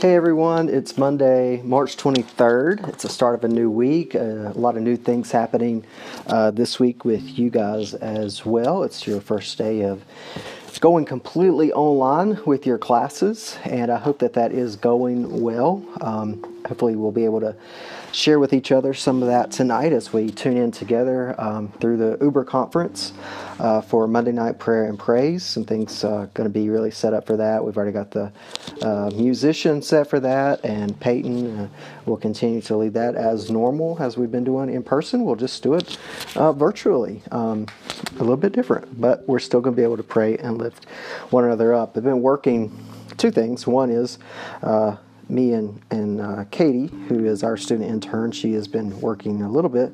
Hey everyone, it's Monday, March 23rd. It's the start of a new week. Uh, a lot of new things happening uh, this week with you guys as well. It's your first day of going completely online with your classes, and I hope that that is going well. Um, hopefully, we'll be able to share with each other some of that tonight as we tune in together um, through the Uber conference uh, for Monday night prayer and praise. Some things uh, going to be really set up for that. We've already got the uh, musician set for that, and Peyton uh, will continue to lead that as normal as we've been doing in person. We'll just do it uh, virtually, um, a little bit different, but we're still going to be able to pray and lift one another up. I've been working two things. One is uh, me and, and uh, Katie, who is our student intern, she has been working a little bit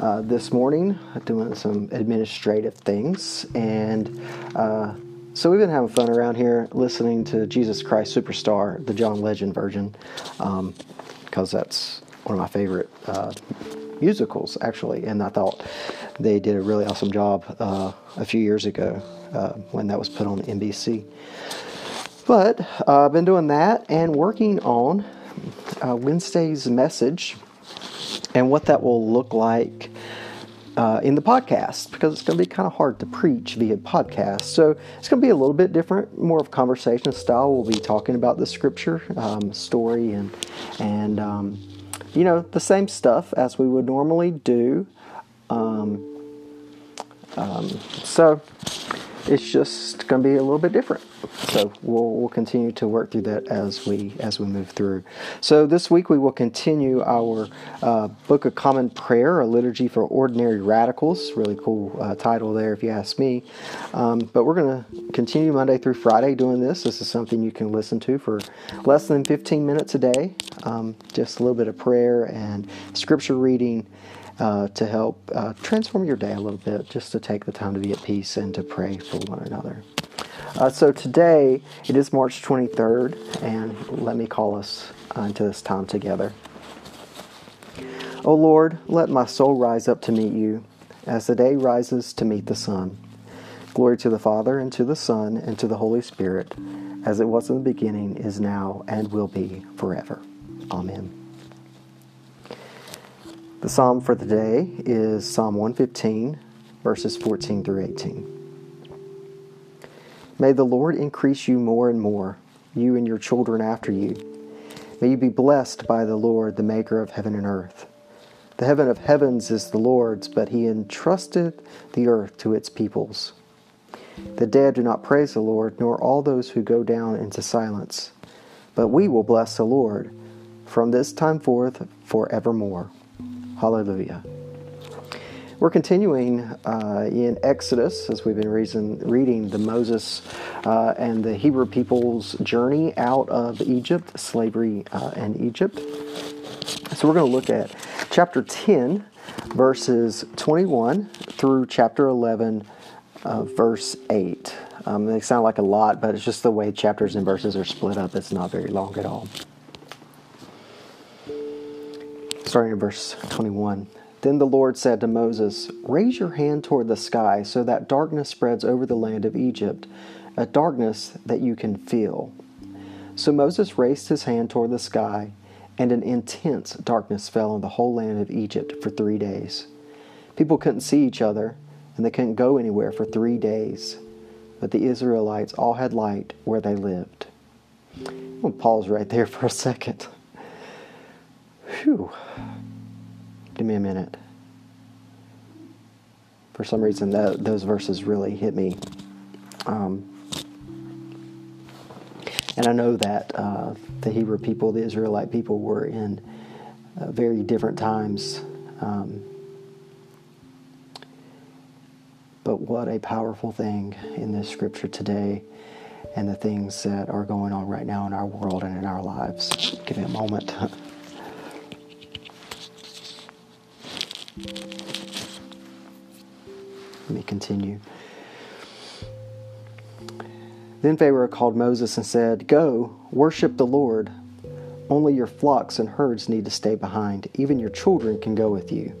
uh, this morning, doing some administrative things. And uh, so we've been having fun around here listening to Jesus Christ Superstar, the John Legend version, because um, that's one of my favorite uh, musicals, actually. And I thought they did a really awesome job uh, a few years ago uh, when that was put on NBC. But uh, I've been doing that and working on uh, Wednesday's message and what that will look like uh, in the podcast because it's going to be kind of hard to preach via podcast. So it's going to be a little bit different, more of conversation style. We'll be talking about the scripture um, story and and um, you know the same stuff as we would normally do. Um, um so it's just going to be a little bit different. So we'll, we'll continue to work through that as we as we move through. So this week we will continue our uh, Book of Common Prayer, a liturgy for ordinary radicals. Really cool uh, title there, if you ask me. Um, but we're going to continue Monday through Friday doing this. This is something you can listen to for less than 15 minutes a day. Um, just a little bit of prayer and scripture reading uh, to help uh, transform your day a little bit, just to take the time to be at peace and to pray for one another. Uh, so today, it is March 23rd, and let me call us uh, into this time together. O oh Lord, let my soul rise up to meet you, as the day rises to meet the sun. Glory to the Father, and to the Son, and to the Holy Spirit, as it was in the beginning, is now, and will be forever. Amen. The psalm for the day is Psalm 115, verses 14 through 18. May the Lord increase you more and more, you and your children after you. May you be blessed by the Lord, the maker of heaven and earth. The heaven of heavens is the Lord's, but he entrusted the earth to its peoples. The dead do not praise the Lord, nor all those who go down into silence. But we will bless the Lord from this time forth forevermore. Hallelujah. We're continuing uh, in Exodus as we've been reason, reading the Moses uh, and the Hebrew people's journey out of Egypt, slavery uh, in Egypt. So we're going to look at chapter 10, verses 21 through chapter 11, uh, verse 8. Um, they sound like a lot, but it's just the way chapters and verses are split up. It's not very long at all starting in verse 21. Then the Lord said to Moses, Raise your hand toward the sky so that darkness spreads over the land of Egypt, a darkness that you can feel. So Moses raised his hand toward the sky, and an intense darkness fell on the whole land of Egypt for three days. People couldn't see each other, and they couldn't go anywhere for three days. But the Israelites all had light where they lived. I'm pause right there for a second. Whew. Give me a minute. For some reason, that, those verses really hit me. Um, and I know that uh, the Hebrew people, the Israelite people, were in uh, very different times. Um, but what a powerful thing in this scripture today and the things that are going on right now in our world and in our lives. Give me a moment. continue. Then Pharaoh called Moses and said, Go, worship the Lord. Only your flocks and herds need to stay behind. Even your children can go with you.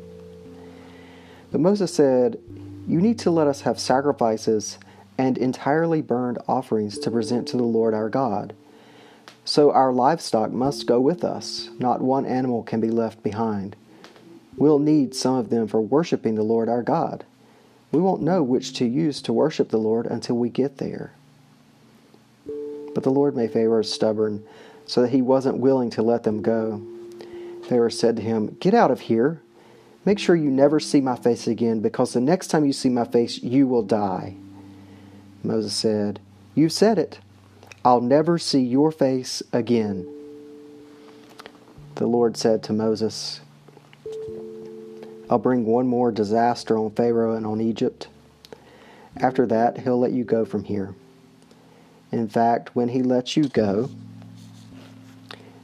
But Moses said, You need to let us have sacrifices and entirely burned offerings to present to the Lord our God. So our livestock must go with us. Not one animal can be left behind. We'll need some of them for worshiping the Lord our God. We won't know which to use to worship the Lord until we get there. But the Lord made Pharaoh stubborn, so that he wasn't willing to let them go. Pharaoh said to him, Get out of here. Make sure you never see my face again, because the next time you see my face, you will die. Moses said, You've said it. I'll never see your face again. The Lord said to Moses, I'll bring one more disaster on Pharaoh and on Egypt. After that, he'll let you go from here. In fact, when he lets you go,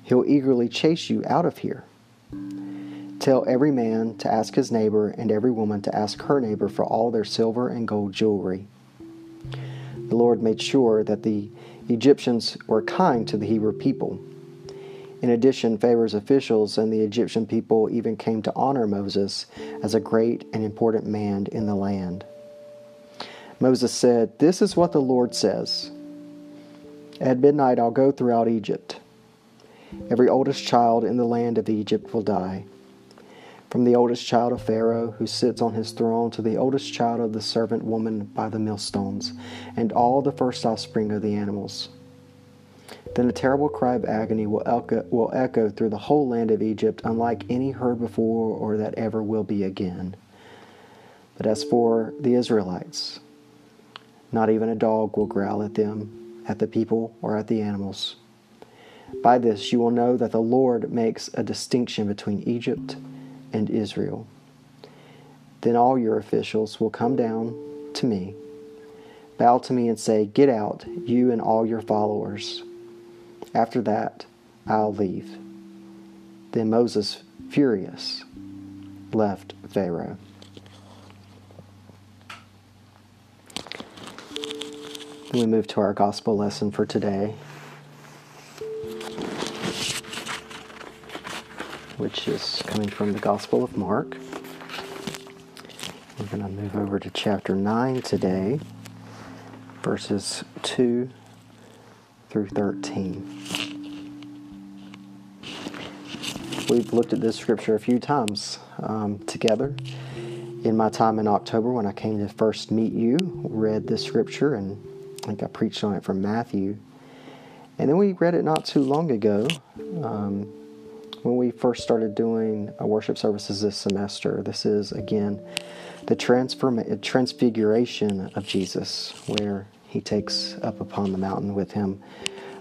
he'll eagerly chase you out of here. Tell every man to ask his neighbor and every woman to ask her neighbor for all their silver and gold jewelry. The Lord made sure that the Egyptians were kind to the Hebrew people. In addition, Pharaoh's officials and the Egyptian people even came to honor Moses as a great and important man in the land. Moses said, This is what the Lord says At midnight I'll go throughout Egypt. Every oldest child in the land of Egypt will die. From the oldest child of Pharaoh, who sits on his throne, to the oldest child of the servant woman by the millstones, and all the first offspring of the animals. Then a terrible cry of agony will echo, will echo through the whole land of Egypt, unlike any heard before or that ever will be again. But as for the Israelites, not even a dog will growl at them, at the people, or at the animals. By this you will know that the Lord makes a distinction between Egypt and Israel. Then all your officials will come down to me, bow to me, and say, Get out, you and all your followers. After that, I'll leave. Then Moses, furious, left Pharaoh. We move to our gospel lesson for today. which is coming from the Gospel of Mark. We're going to move over to chapter 9 today, verses 2 through 13. We've looked at this scripture a few times um, together. In my time in October, when I came to first meet you, read this scripture, and I think I preached on it from Matthew. And then we read it not too long ago. Um, when we first started doing worship services this semester. This is, again, the transform- transfiguration of Jesus, where he takes up upon the mountain with him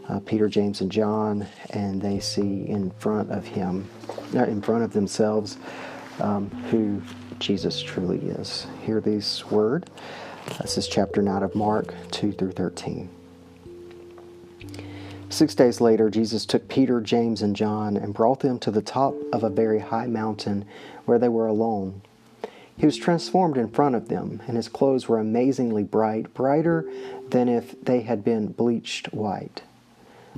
uh, Peter, James, and John, and they see in front of him, uh, in front of themselves, um, who Jesus truly is. Hear these word. This is chapter 9 of Mark, 2 through 13. Six days later, Jesus took Peter, James, and John and brought them to the top of a very high mountain where they were alone. He was transformed in front of them, and his clothes were amazingly bright, brighter than if they had been bleached white.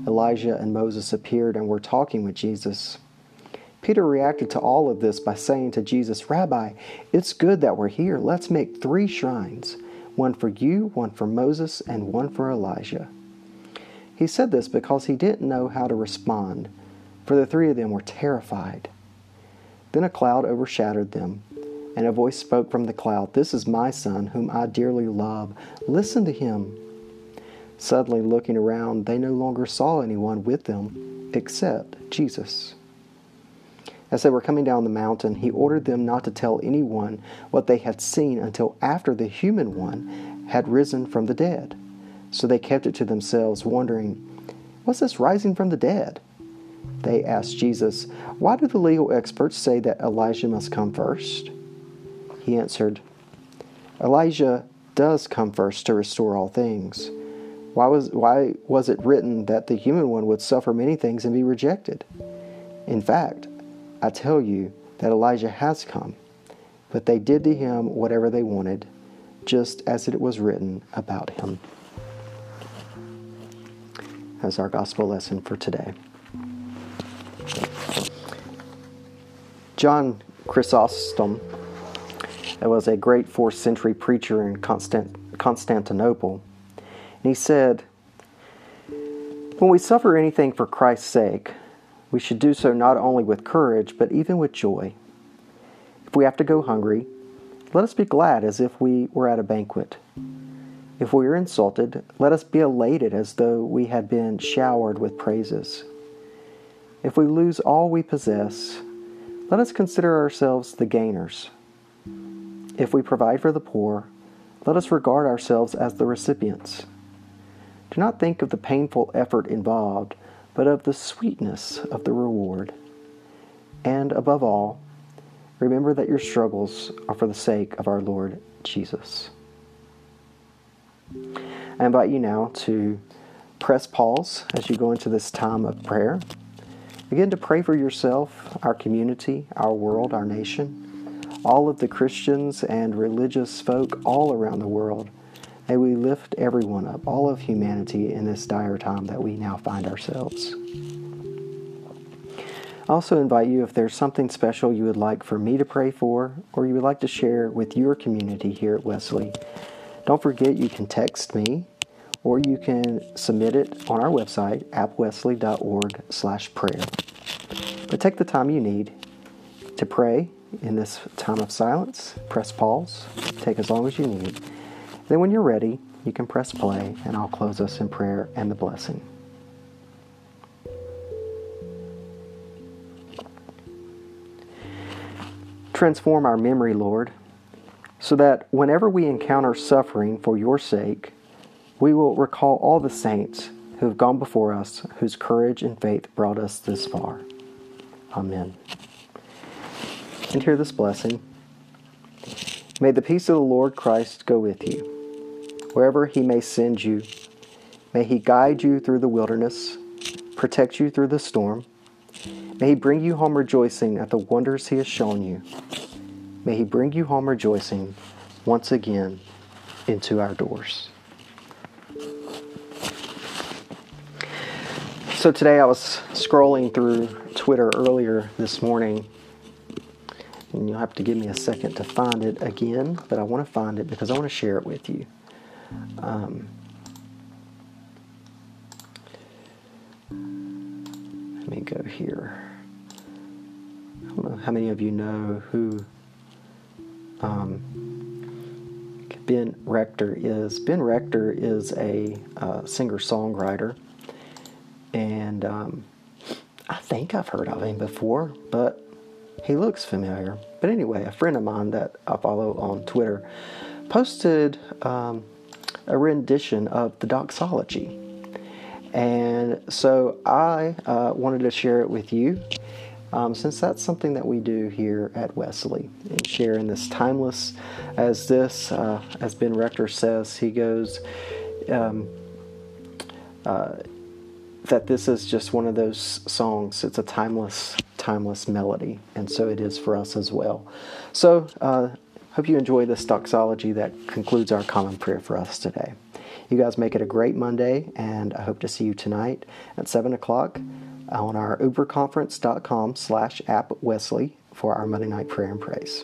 Elijah and Moses appeared and were talking with Jesus. Peter reacted to all of this by saying to Jesus, Rabbi, it's good that we're here. Let's make three shrines one for you, one for Moses, and one for Elijah. He said this because he didn't know how to respond, for the three of them were terrified. Then a cloud overshadowed them, and a voice spoke from the cloud This is my son, whom I dearly love. Listen to him. Suddenly, looking around, they no longer saw anyone with them except Jesus. As they were coming down the mountain, he ordered them not to tell anyone what they had seen until after the human one had risen from the dead. So they kept it to themselves, wondering, What's this rising from the dead? They asked Jesus, Why do the legal experts say that Elijah must come first? He answered, Elijah does come first to restore all things. Why was, why was it written that the human one would suffer many things and be rejected? In fact, I tell you that Elijah has come, but they did to him whatever they wanted, just as it was written about him as our gospel lesson for today. John Chrysostom was a great fourth century preacher in Constant- Constantinople. And he said, When we suffer anything for Christ's sake, we should do so not only with courage, but even with joy. If we have to go hungry, let us be glad as if we were at a banquet. If we are insulted, let us be elated as though we had been showered with praises. If we lose all we possess, let us consider ourselves the gainers. If we provide for the poor, let us regard ourselves as the recipients. Do not think of the painful effort involved, but of the sweetness of the reward. And above all, remember that your struggles are for the sake of our Lord Jesus. I invite you now to press pause as you go into this time of prayer. Begin to pray for yourself, our community, our world, our nation, all of the Christians and religious folk all around the world. May we lift everyone up, all of humanity in this dire time that we now find ourselves. I also invite you if there's something special you would like for me to pray for or you would like to share with your community here at Wesley don't forget you can text me or you can submit it on our website, appwesley.org slash prayer. But take the time you need to pray in this time of silence. Press pause. Take as long as you need. Then when you're ready, you can press play and I'll close us in prayer and the blessing. Transform our memory, Lord, so that whenever we encounter suffering for your sake, we will recall all the saints who have gone before us, whose courage and faith brought us this far. Amen. And hear this blessing. May the peace of the Lord Christ go with you. Wherever he may send you, may he guide you through the wilderness, protect you through the storm. May he bring you home rejoicing at the wonders he has shown you May He bring you home rejoicing once again into our doors. So today I was scrolling through Twitter earlier this morning, and you'll have to give me a second to find it again, but I want to find it because I want to share it with you. Um, let me go here. I don't know how many of you know who um, Ben Rector is. Ben Rector is a uh, singer songwriter, and um, I think I've heard of him before, but he looks familiar. But anyway, a friend of mine that I follow on Twitter posted um, a rendition of the doxology. And so I uh, wanted to share it with you um, since that's something that we do here at Wesley and sharing this timeless, as this, uh, as Ben Rector says, he goes, um, uh, that this is just one of those songs. It's a timeless, timeless melody, and so it is for us as well. So, uh, hope you enjoy this doxology that concludes our common prayer for us today. You guys make it a great Monday, and I hope to see you tonight at 7 o'clock on our uberconference.com slash app Wesley for our Monday night prayer and praise.